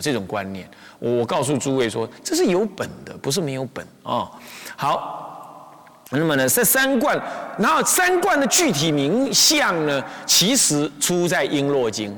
这种观念，我告诉诸位说，这是有本的，不是没有本啊。好，那么呢，这三观，然后三观的具体名相呢，其实出在《璎珞经》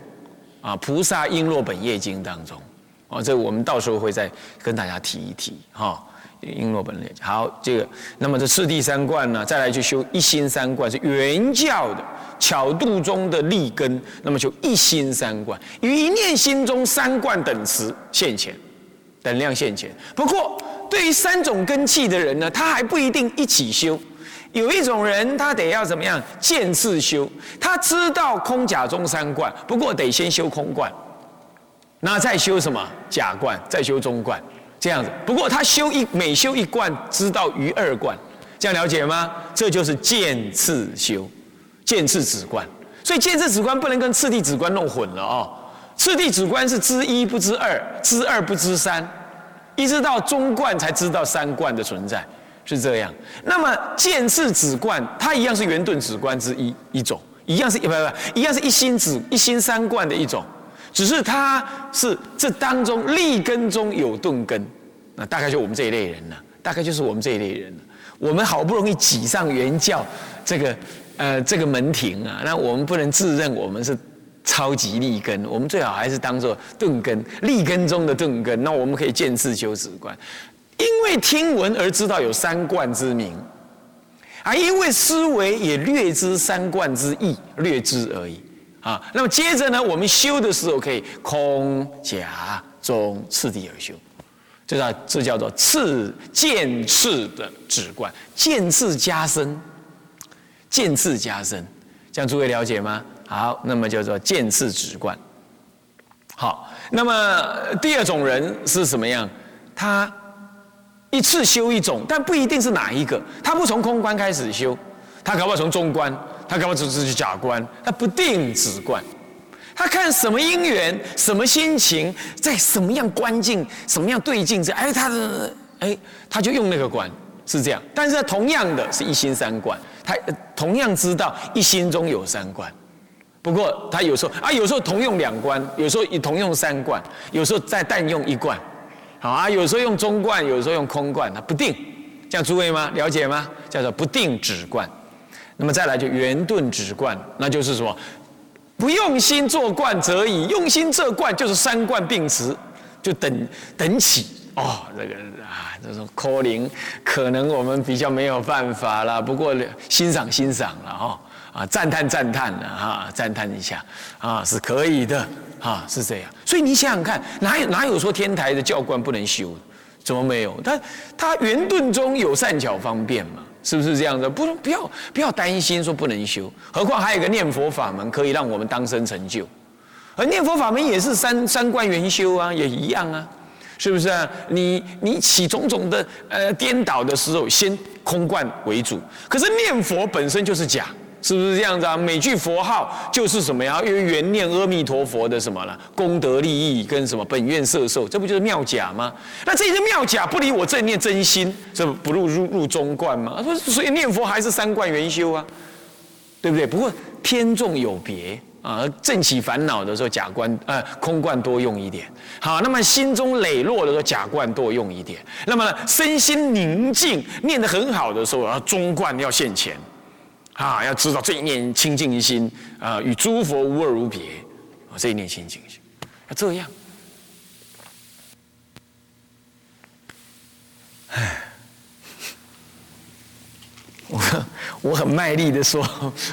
啊，《菩萨璎珞本业经》当中啊，这我们到时候会再跟大家提一提哈。璎珞本业好，这个，那么这次第三观呢，再来去修一心三观，是原教的。巧度中的立根，那么就一心三观，于一念心中三观等词现前，等量现前。不过，对于三种根器的人呢，他还不一定一起修。有一种人，他得要怎么样？渐次修。他知道空假中三观，不过得先修空观，那再修什么假观，再修中观，这样子。不过他修一每修一观，知道于二观，这样了解吗？这就是见次修。见次止观，所以见次止观不能跟次第止观弄混了哦。次第止观是知一不知二，知二不知三，一直到中观才知道三观的存在，是这样。那么见次止观，它一样是圆顿止观之一一种，一样是不不一样是一心止一心三观的一种，只是它是这当中立根中有顿根，那大概就我们这一类人了，大概就是我们这一类人了。我们好不容易挤上原教这个。呃，这个门庭啊，那我们不能自认我们是超级立根，我们最好还是当做钝根，立根中的钝根。那我们可以见次修止观，因为听闻而知道有三观之名，啊，因为思维也略知三观之意，略知而已啊。那么接着呢，我们修的时候可以空假中次第而修，这叫这叫做次见次的止观，见次加深。渐次加深，这样诸位了解吗？好，那么叫做渐次止观。好，那么第二种人是什么样？他一次修一种，但不一定是哪一个。他不从空观开始修，他搞不可以从中观，他搞不好只是假观，他不定止观。他看什么因缘，什么心情，在什么样观境，什么样对境，这哎，他的哎，他就用那个观，是这样。但是他同样的是一心三观。他同样知道一心中有三观，不过他有时候啊，有时候同用两观，有时候同用三观，有时候再但用一观，好啊，有时候用中观，有时候用空观，他不定，这样诸位吗？了解吗？叫做不定止观。那么再来就圆顿止观，那就是说不用心做观则已，用心做观就是三观并持，就等等起哦，这个啊。这种科林可能我们比较没有办法了，不过欣赏欣赏了哈啊，赞叹赞叹了哈，赞叹一下啊，是可以的啊，是这样。所以你想想看，哪有哪有说天台的教官不能修？怎么没有？他他圆顿中有善巧方便嘛，是不是这样的？不不要不要担心说不能修，何况还有一个念佛法门可以让我们当生成就，而念佛法门也是三三观圆修啊，也一样啊。是不是啊？你你起种种的呃颠倒的时候，先空观为主。可是念佛本身就是假，是不是这样子啊？每句佛号就是什么呀？因为原念阿弥陀佛的什么了？功德利益跟什么本愿摄受，这不就是妙假吗？那这些妙假不离我正念真心，这不入入入中观吗？所以念佛还是三观圆修啊，对不对？不过偏重有别。啊，正起烦恼的时候，假观呃空观多用一点。好，那么心中磊落的时候，假观多用一点。那么身心宁静、念得很好的时候，啊，中观要现前。啊，要知道这一念清净一心啊，与诸佛无二无别。啊，这一念清净心，要这样。唉。我我很卖力的说，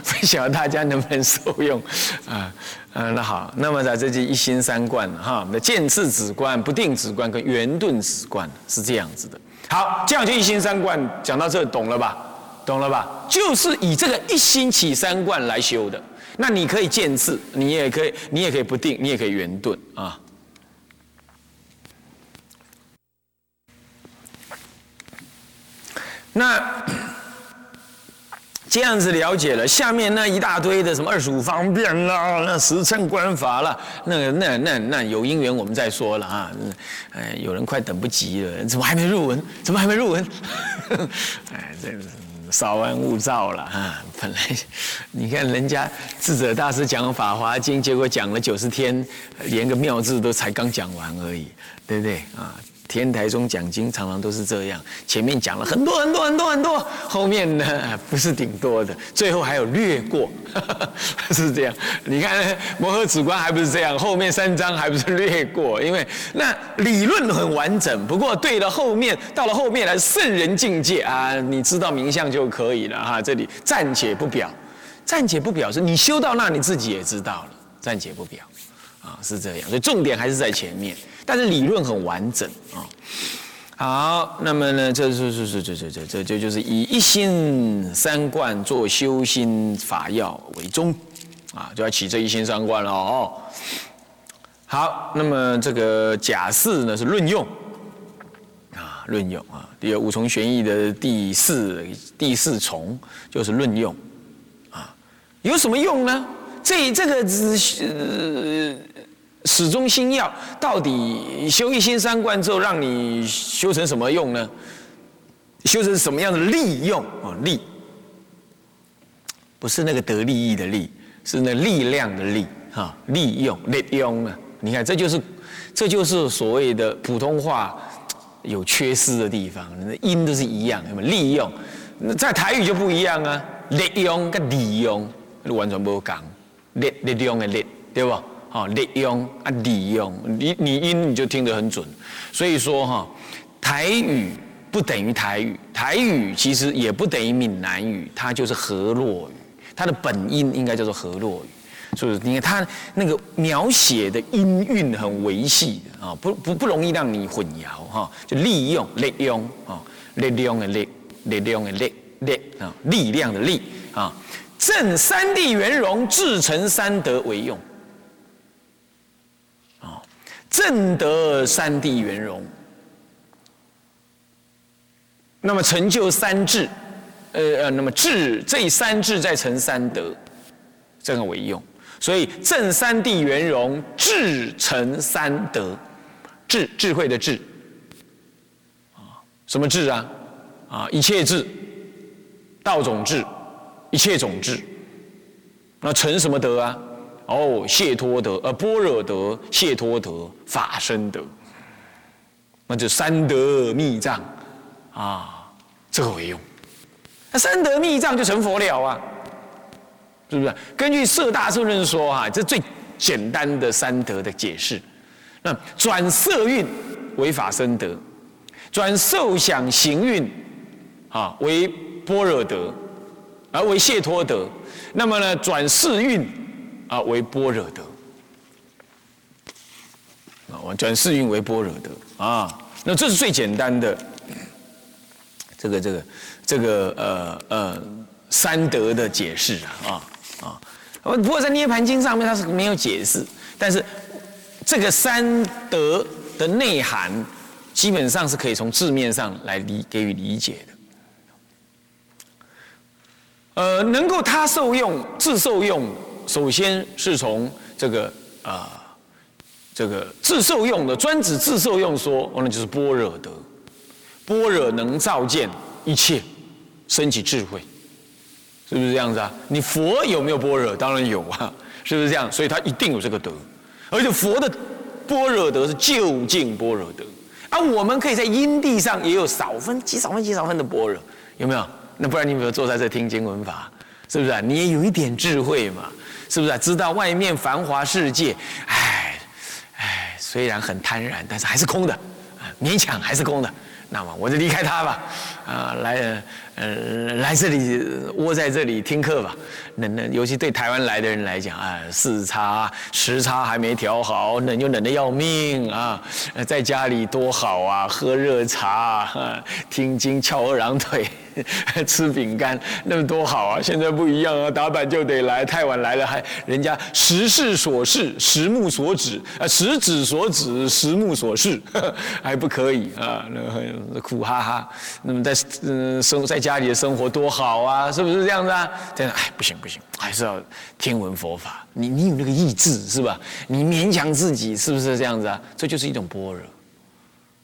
不晓得大家能不能受用啊？嗯，那好，那么在这就一心三观哈，那见次止观、不定止观跟圆顿止观是这样子的。好，这样就一心三观讲到这，懂了吧？懂了吧？就是以这个一心起三观来修的。那你可以见次，你也可以，你也可以不定，你也可以圆顿啊。那。这样子了解了，下面那一大堆的什么二十五方便啦，那十乘观法啦，那那那那有因缘我们再说了啊。哎，有人快等不及了，怎么还没入文？怎么还没入文？哎，这个稍安勿躁了啊！本来你看人家智者大师讲《法华经》，结果讲了九十天，连个妙字都才刚讲完而已，对不对啊？天台中讲经常常都是这样，前面讲了很多很多很多很多，后面呢不是顶多的，最后还有略过，是这样。你看摩诃止观还不是这样，后面三章还不是略过，因为那理论很完整，不过对了后面到了后面来圣人境界啊，你知道名相就可以了哈。这里暂且不表，暂且不表示你修到那你自己也知道了，暂且不表。啊，是这样，所以重点还是在前面，但是理论很完整啊。好，那么呢，这是是是这这这这这就是以一心三观做修心法要为宗啊，就要起这一心三观了哦。好，那么这个假释呢是论用啊，论用啊，第五重玄义的第四第四重就是论用啊，有什么用呢？这这个是。始终心要，到底修一心三观之后，让你修成什么用呢？修成什么样的利用啊？利，不是那个得利益的利，是那力量的利哈。利用，利用啊！你看，这就是，这就是所谓的普通话有缺失的地方，那音都是一样，那么利用，在台语就不一样啊。利用跟利用完全不讲，利利用的利，对不？啊，利用啊，利用你你音你就听得很准，所以说哈，台语不等于台语，台语其实也不等于闽南语，它就是河洛语，它的本音应该叫做河洛语，是不是？你看它那个描写的音韵很维系的啊，不不不容易让你混淆哈，就利用利用啊，利用的利，利用的利利啊，力量的力啊，正三地圆融，至诚三德为用。正得三地圆融，那么成就三智，呃呃，那么智这三智再成三德，这个为用。所以正三地圆融，智成三德，智智慧的智，啊，什么智啊？啊，一切智，道种智，一切种智，那成什么德啊？哦，谢托德，呃，般若德，谢托德，法身德，那就三德密藏啊，这个为用。那三德密藏就成佛了啊，是不是？根据色大圣论说啊，这最简单的三德的解释。那转色运为法身德，转受想行运啊为般若德，而为谢托德。那么呢，转世运。啊，为般若德啊，我转世运为般若德啊，那这是最简单的这个这个这个呃呃三德的解释啊啊，不过在涅盘经上面它是没有解释，但是这个三德的内涵基本上是可以从字面上来理给予理解的。呃，能够他受用，自受用。首先是从这个啊，这个自受用的专指自受用说，那就是般若德，般若能照见一切，升起智慧，是不是这样子啊？你佛有没有般若？当然有啊，是不是这样？所以他一定有这个德，而且佛的般若德是究竟般若德，而我们可以在因地上也有少分极少分极少分的般若，有没有？那不然你有没有坐在这听经文法？是不是啊？你也有一点智慧嘛？是不是啊？知道外面繁华世界，唉，唉，虽然很贪婪，但是还是空的，勉强还是空的。那么我就离开他吧，啊，来，呃，来这里窝在这里听课吧。那那尤其对台湾来的人来讲啊，视差时差还没调好，冷就冷的要命啊。在家里多好啊，喝热茶，听经翘二郎腿。吃饼干那么多好啊！现在不一样啊，打板就得来，太晚来了还人家时事所示，时目所指啊，时指所指，时目所示，还不可以啊？那苦哈哈。那么在嗯生在家里的生活多好啊，是不是这样子啊？这样哎不行不行，还是要听闻佛法。你你有那个意志是吧？你勉强自己是不是这样子啊？这就是一种般若。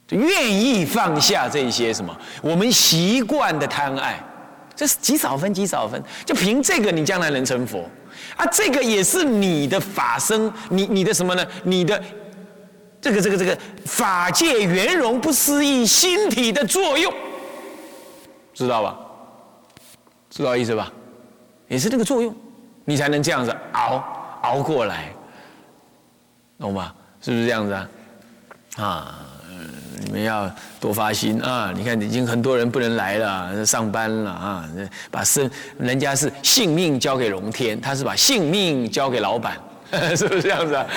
愿意放下这些什么我们习惯的贪爱，这是极少分，极少分。就凭这个，你将来能成佛啊？这个也是你的法身，你你的什么呢？你的这个这个这个法界圆融不思议心体的作用，知道吧？知道意思吧？也是那个作用，你才能这样子熬熬过来，懂吗？是不是这样子啊？啊，你们要多发心啊！你看，已经很多人不能来了，上班了啊！把生人家是性命交给龙天，他是把性命交给老板，是不是这样子啊？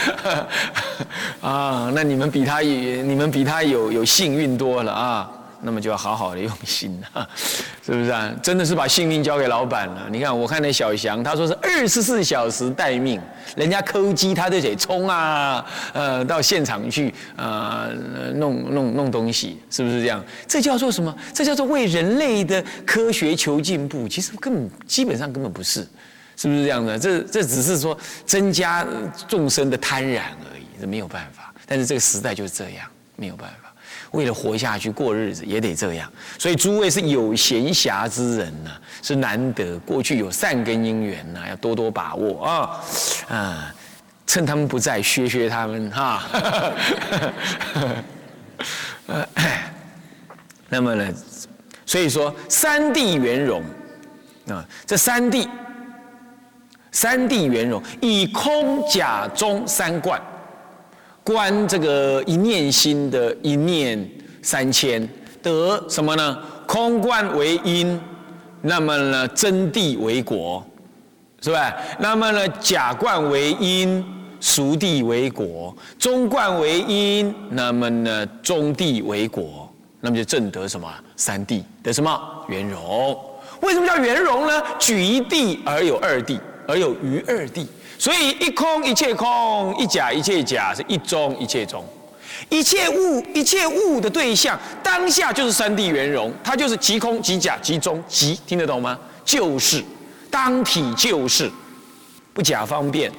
啊，那你们比他，你们比他有有幸运多了啊！那么就要好好的用心啊，是不是啊？真的是把性命交给老板了。你看，我看那小翔，他说是二十四小时待命，人家抠机他就得冲啊，呃，到现场去啊，弄弄弄东西，是不是这样？这叫做什么？这叫做为人类的科学求进步。其实根本基本上根本不是，是不是这样的？这这只是说增加众生的贪婪而已，这没有办法。但是这个时代就是这样，没有办法。为了活下去过日子也得这样，所以诸位是有闲暇之人呐，是难得。过去有善根因缘呐，要多多把握啊，啊，趁他们不在，削削他们哈。那么呢，所以说三地圆融啊，这三地，三地圆融，以空假中三观。观这个一念心的一念三千得什么呢？空观为因，那么呢真谛为果，是吧？那么呢假观为因，熟谛为果；中观为因，那么呢中谛为果，那么就正得什么三谛得什么圆融？为什么叫圆融呢？举一谛而有二谛，而有余二谛。所以一空一切空，一假一切假，是一中一切中，一切物一切物的对象，当下就是三谛圆融，它就是即空即假即中即，听得懂吗？就是当体就是不假方便，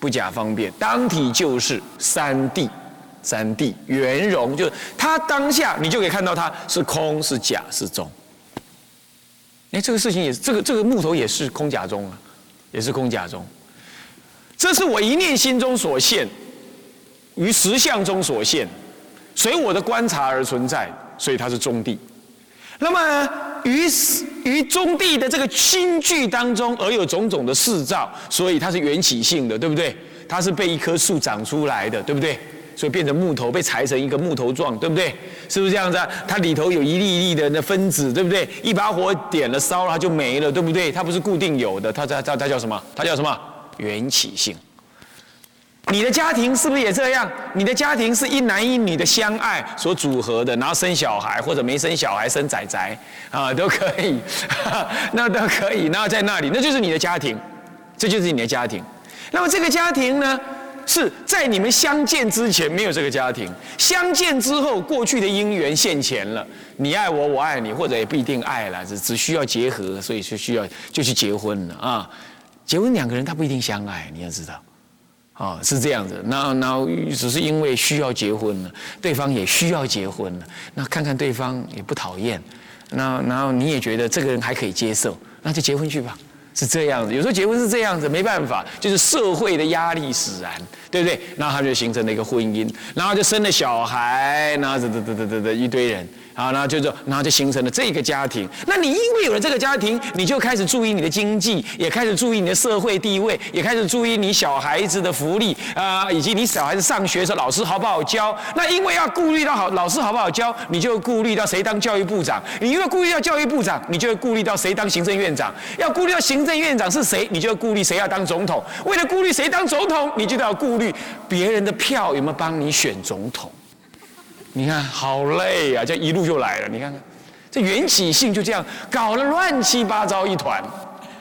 不假方便，当体就是三谛，三谛圆融，就是它当下你就可以看到它是空是假是中。哎，这个事情也是这个这个木头也是空假中啊，也是空假中。这是我一念心中所现，于实相中所现，随我的观察而存在，所以它是中地。那么于于中地的这个心具当中，而有种种的四造，所以它是缘起性的，对不对？它是被一棵树长出来的，对不对？所以变成木头，被裁成一个木头状，对不对？是不是这样子？它里头有一粒一粒的那分子，对不对？一把火点了烧了，它就没了，对不对？它不是固定有的，它它它它叫什么？它叫什么？缘起性，你的家庭是不是也这样？你的家庭是一男一女的相爱所组合的，然后生小孩或者没生小孩生仔仔啊，都可以，那都可以。那在那里，那就是你的家庭，这就是你的家庭。那么这个家庭呢，是在你们相见之前没有这个家庭，相见之后，过去的姻缘现前了，你爱我，我爱你，或者也不一定爱了，只只需要结合，所以就需要就去结婚了啊。结婚两个人他不一定相爱，你要知道，哦，是这样子。那那只是因为需要结婚了，对方也需要结婚了。那看看对方也不讨厌，那然后你也觉得这个人还可以接受，那就结婚去吧。是这样子。有时候结婚是这样子，没办法，就是社会的压力使然，对不对？然后他就形成了一个婚姻，然后就生了小孩，然后这这这这这这一堆人。啊，然后就就，然后就形成了这个家庭。那你因为有了这个家庭，你就开始注意你的经济，也开始注意你的社会地位，也开始注意你小孩子的福利啊，以及你小孩子上学时候老师好不好教。那因为要顾虑到好老师好不好教，你就顾虑到谁当教育部长。你因为顾虑到教育部长，你就会顾虑到谁当行政院长。要顾虑到行政院长是谁，你就要顾虑谁要当总统。为了顾虑谁当总统，你就要顾虑别人的票有没有帮你选总统。你看，好累啊！这一路就来了。你看看，这缘起性就这样搞了乱七八糟一团，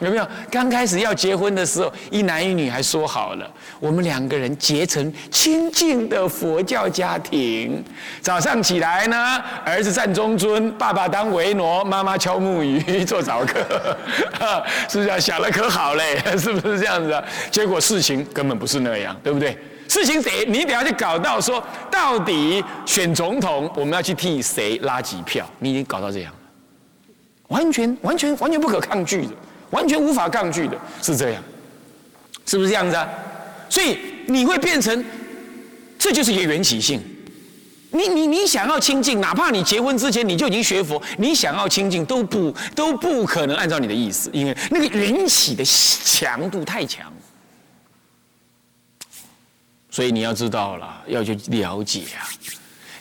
有没有？刚开始要结婚的时候，一男一女还说好了，我们两个人结成亲近的佛教家庭。早上起来呢，儿子站中尊，爸爸当维罗，妈妈敲木鱼做早课，是不是啊？想的可好嘞，是不是这样子？结果事情根本不是那样，对不对？事情得你得要去搞到说，到底选总统我们要去替谁拉几票？你已经搞到这样了完全完全完全不可抗拒的，完全无法抗拒的，是这样，是不是这样子啊？所以你会变成，这就是一个缘起性。你你你想要清净，哪怕你结婚之前你就已经学佛，你想要清净都不都不可能按照你的意思，因为那个缘起的强度太强。所以你要知道了，要去了解啊。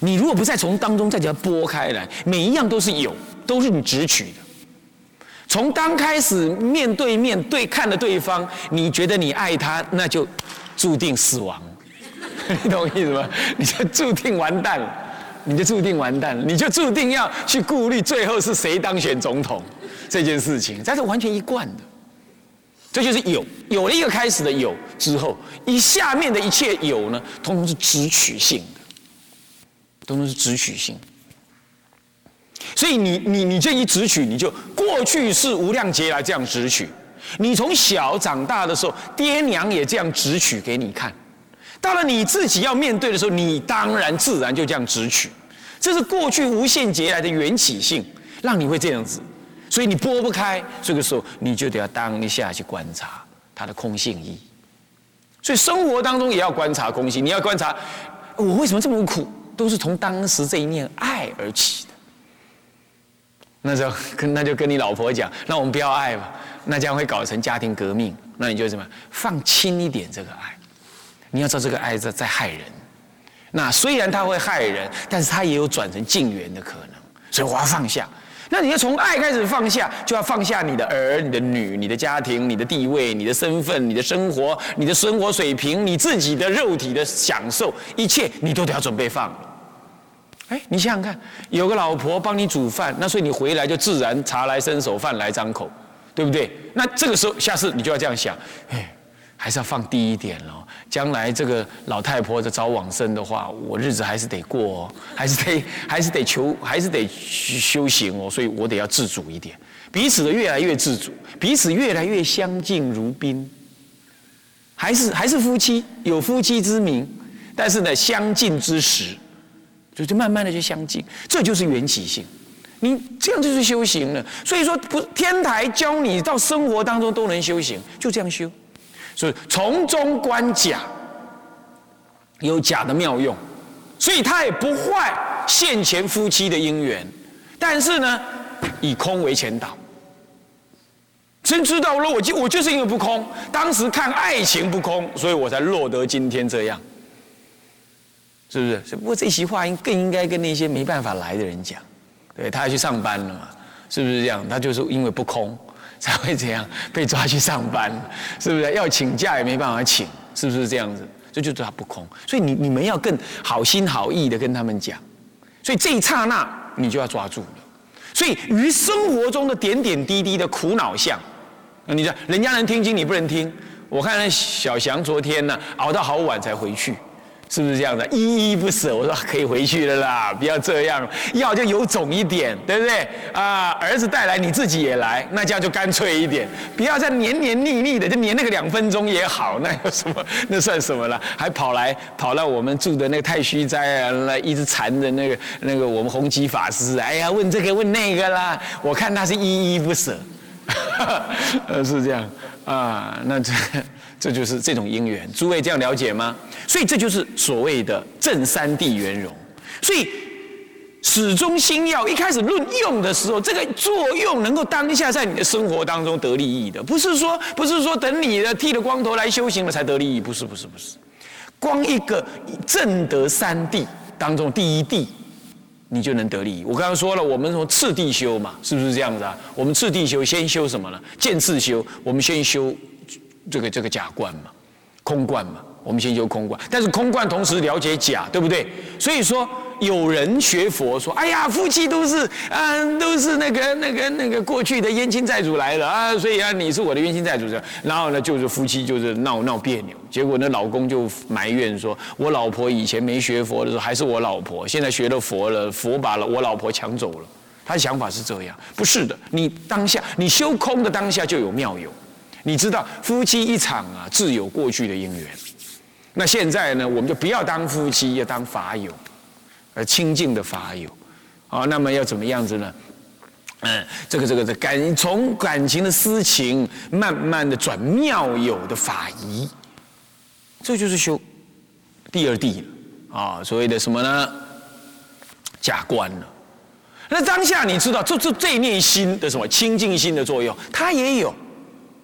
你如果不再从当中再将它拨开来，每一样都是有，都是你直取的。从刚开始面对面对看的对方，你觉得你爱他，那就注定死亡。你懂我意思吗？你就注定完蛋了，你就注定完蛋了，你就注定要去顾虑最后是谁当选总统这件事情，这是完全一贯的。这就是有有了一个开始的有之后，以下面的一切有呢，通通是直取性的，通通是直取性。所以你你你这一直取，你就过去是无量劫来这样直取，你从小长大的时候，爹娘也这样直取给你看。到了你自己要面对的时候，你当然自然就这样直取，这是过去无限劫来的缘起性，让你会这样子，所以你拨不开。这个时候你就得要当下去观察它的空性意。所以生活当中也要观察空性，你要观察我为什么这么苦，都是从当时这一念爱而起。那就跟那就跟你老婆讲，那我们不要爱吧，那将会搞成家庭革命。那你就怎么放轻一点这个爱。你要知道这个爱在在害人，那虽然它会害人，但是它也有转成净缘的可能，所以我要放下。那你要从爱开始放下，就要放下你的儿、你的女、你的家庭、你的地位、你的身份、你的生活、你的生活水平、你自己的肉体的享受，一切你都得要准备放。哎，你想想看，有个老婆帮你煮饭，那所以你回来就自然茶来伸手，饭来张口，对不对？那这个时候，下次你就要这样想，哎。还是要放低一点喽。将来这个老太婆的早往生的话，我日子还是得过，哦，还是得还是得求，还是得修行哦。所以我得要自主一点，彼此的越来越自主，彼此越来越相敬如宾。还是还是夫妻，有夫妻之名，但是呢，相敬之时就慢慢的就相近，这就是缘起性。你这样就是修行了。所以说，不天台教你到生活当中都能修行，就这样修。所以从中观假，有假的妙用，所以他也不坏现前夫妻的姻缘，但是呢，以空为前导。真知道了，我就我就是因为不空，当时看爱情不空，所以我才落得今天这样，是不是？不过这席话应更应该跟那些没办法来的人讲，对他要去上班了嘛，是不是这样？他就是因为不空。才会这样被抓去上班，是不是？要请假也没办法请，是不是这样子？这就是他不空，所以你你们要更好心好意的跟他们讲，所以这一刹那你就要抓住了。所以于生活中的点点滴滴的苦恼相，你讲人家能听经，你不能听。我看那小翔昨天呢熬到好晚才回去。是不是这样的？依依不舍。我说可以回去了啦，不要这样，要就有种一点，对不对？啊，儿子带来，你自己也来，那这样就干脆一点，不要再黏黏腻腻的，就黏那个两分钟也好，那有什么？那算什么了？还跑来跑到我们住的那个太虚斋啊，来一直缠着那个那个我们弘基法师，哎呀，问这个问那个啦，我看他是依依不舍，呃，是这样啊，那这。这就是这种因缘，诸位这样了解吗？所以这就是所谓的正三地圆融。所以始终心要一开始论用的时候，这个作用能够当下在你的生活当中得利益的，不是说不是说等你的剃了光头来修行了才得利益，不是不是不是，光一个正得三地当中第一地，你就能得利益。我刚刚说了，我们从次第修嘛，是不是这样子啊？我们次第修先修什么呢？见次修，我们先修。这个这个假观嘛，空观嘛，我们先修空观，但是空观同时了解假，对不对？所以说有人学佛说，哎呀，夫妻都是嗯，都是那个那个那个过去的冤亲债主来了啊，所以啊，你是我的冤亲债主，然后呢，就是夫妻就是闹闹别扭，结果呢，老公就埋怨说，我老婆以前没学佛的时候还是我老婆，现在学了佛了，佛把了我老婆抢走了，他的想法是这样，不是的，你当下你修空的当下就有妙用。你知道夫妻一场啊，自有过去的因缘。那现在呢，我们就不要当夫妻，要当法友，而清净的法友。啊，那么要怎么样子呢？嗯，这个这个这感从感情的私情，慢慢的转妙有的法仪，这就是修第二谛了啊。所谓的什么呢？假观了。那当下你知道，这这这念心的什么清净心的作用，它也有。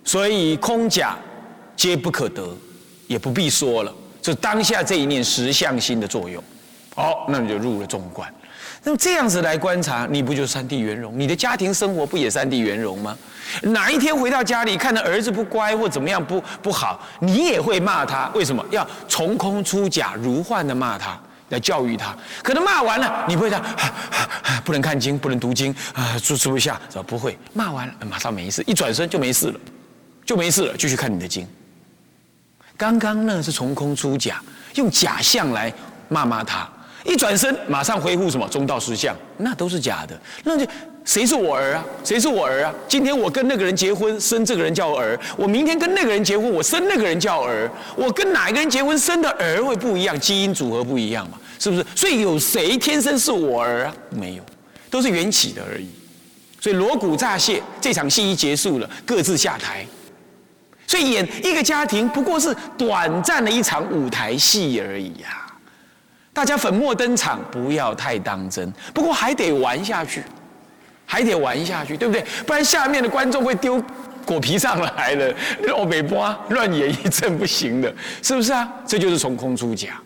所以空假皆不可得，也不必说了。就当下这一念实相心的作用。好，那你就入了中观。那么这样子来观察，你不就三地圆融？你的家庭生活不也三地圆融吗？哪一天回到家里，看到儿子不乖或怎么样不不好，你也会骂他。为什么要从空出假，如幻的骂他，来教育他？可能骂完了，你不会讲，不能看经，不能读经啊，住吃不下，是吧？不会，骂完了马上没事，一转身就没事了，就没事了，继续看你的经。刚刚呢是从空出假，用假象来骂骂他。一转身，马上恢复什么中道实相，那都是假的。那就谁是我儿啊？谁是我儿啊？今天我跟那个人结婚，生这个人叫儿；我明天跟那个人结婚，我生那个人叫儿。我跟哪一个人结婚，生的儿会不一样，基因组合不一样嘛？是不是？所以有谁天生是我儿啊？没有，都是缘起的而已。所以锣鼓乍谢，这场戏一结束了，各自下台。所以演一个家庭，不过是短暂的一场舞台戏而已呀。大家粉墨登场，不要太当真。不过还得玩下去，还得玩下去，对不对？不然下面的观众会丢果皮上来了，肉尾巴乱演一阵不行的，是不是啊？这就是从空出假，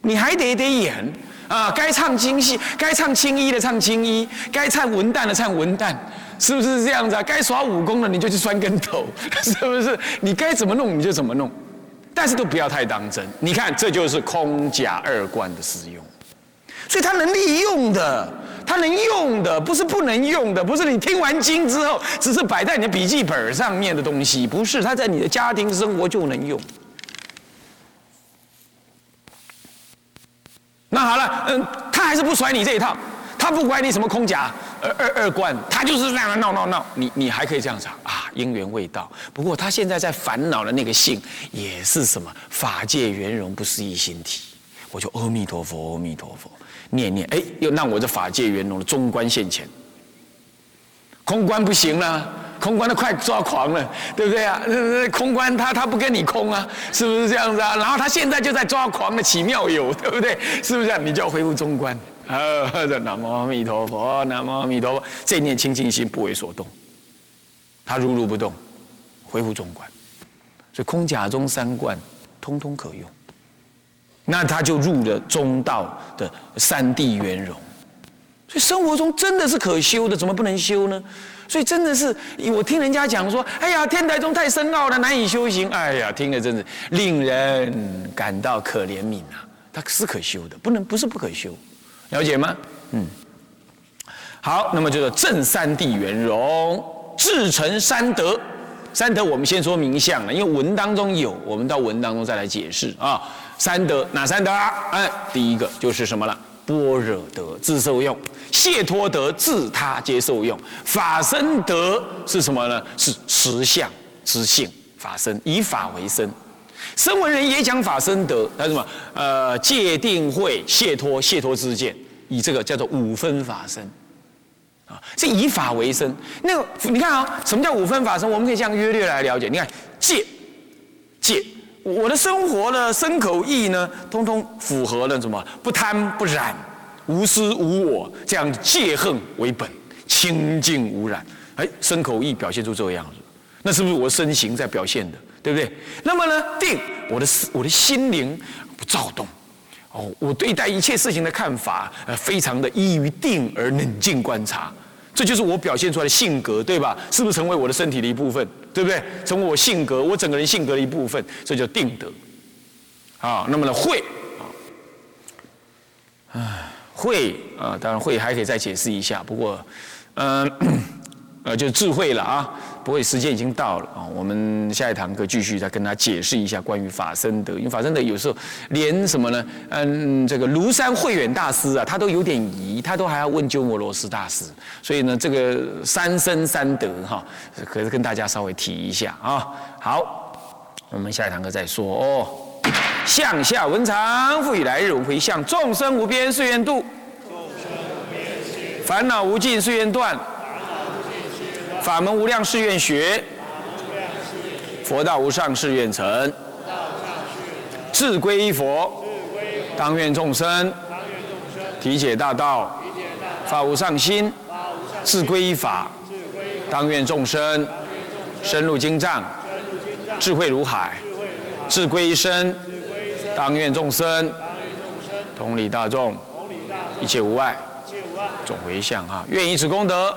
你还得得演啊！该唱京戏，该唱青衣的唱青衣，该唱文旦的唱文旦，是不是这样子啊？该耍武功的你就去拴跟头，是不是？你该怎么弄你就怎么弄。但是都不要太当真，你看这就是空假二观的使用，所以它能利用的，它能用的，不是不能用的，不是你听完经之后只是摆在你的笔记本上面的东西，不是，它在你的家庭生活就能用。那好了，嗯，他还是不甩你这一套。他不管你什么空假二二二观，他就是这样闹闹闹。你你还可以这样讲啊，因缘未到。不过他现在在烦恼的那个性，也是什么法界圆融不思一心体。我就阿弥陀佛，阿弥陀佛，念念，哎，又让我这法界圆融的中观现前。空观不行了，空观都快抓狂了，对不对啊？空观他他不跟你空啊，是不是这样子啊？然后他现在就在抓狂的奇妙有，对不对？是不是？你就要恢复中观。啊！南无阿弥陀佛，南无阿弥陀佛。这念清净心不为所动，他如如不动，恢复中观。所以空假中三观通通可用，那他就入了中道的三地圆融。所以生活中真的是可修的，怎么不能修呢？所以真的是我听人家讲说，哎呀，天台中太深奥了，难以修行。哎呀，听了真是令人感到可怜悯啊！它是可修的，不能不是不可修。了解吗？嗯，好，那么就是正三地圆融，至成三德。三德我们先说名相了，因为文当中有，我们到文当中再来解释啊。三德哪三德啊？哎，第一个就是什么了？般若德自受用，解脱德自他皆受用，法身德是什么呢？是实相之性，法身以法为身。声闻人也讲法身德，他什么？呃，戒定慧解脱，解脱之见，以这个叫做五分法身，啊，是以法为身。那个你看啊，什么叫五分法身？我们可以这样约略来了解。你看戒，戒，我的生活呢，身口意呢，通通符合了什么？不贪不染，无私无我，这样戒恨为本，清净无染。哎，身口意表现出这个样子，那是不是我身形在表现的？对不对？那么呢，定我的我的心灵不躁动，哦，我对待一切事情的看法，呃，非常的依于定而冷静观察，这就是我表现出来的性格，对吧？是不是成为我的身体的一部分？对不对？成为我性格，我整个人性格的一部分，这叫定德。啊，那么呢，慧啊，唉，慧啊，当然慧还可以再解释一下，不过，嗯，呃，就智慧了啊。不会，时间已经到了啊！我们下一堂课继续再跟他解释一下关于法身德，因为法身德有时候连什么呢？嗯，这个庐山慧远大师啊，他都有点疑，他都还要问鸠摩罗什大师。所以呢，这个三生三德哈，可是跟大家稍微提一下啊。好，我们下一堂课再说哦。向下文长，复以来日回向众生无边誓愿度，烦恼无尽誓愿断。法门无量誓愿学，佛道无上誓愿成。志归一佛，当愿众生体解大道，法无上心；志归一法，当愿众生深入经藏，智慧如海；志归一身，当愿众生同理大众，一切无碍。总回向哈，愿以此功德，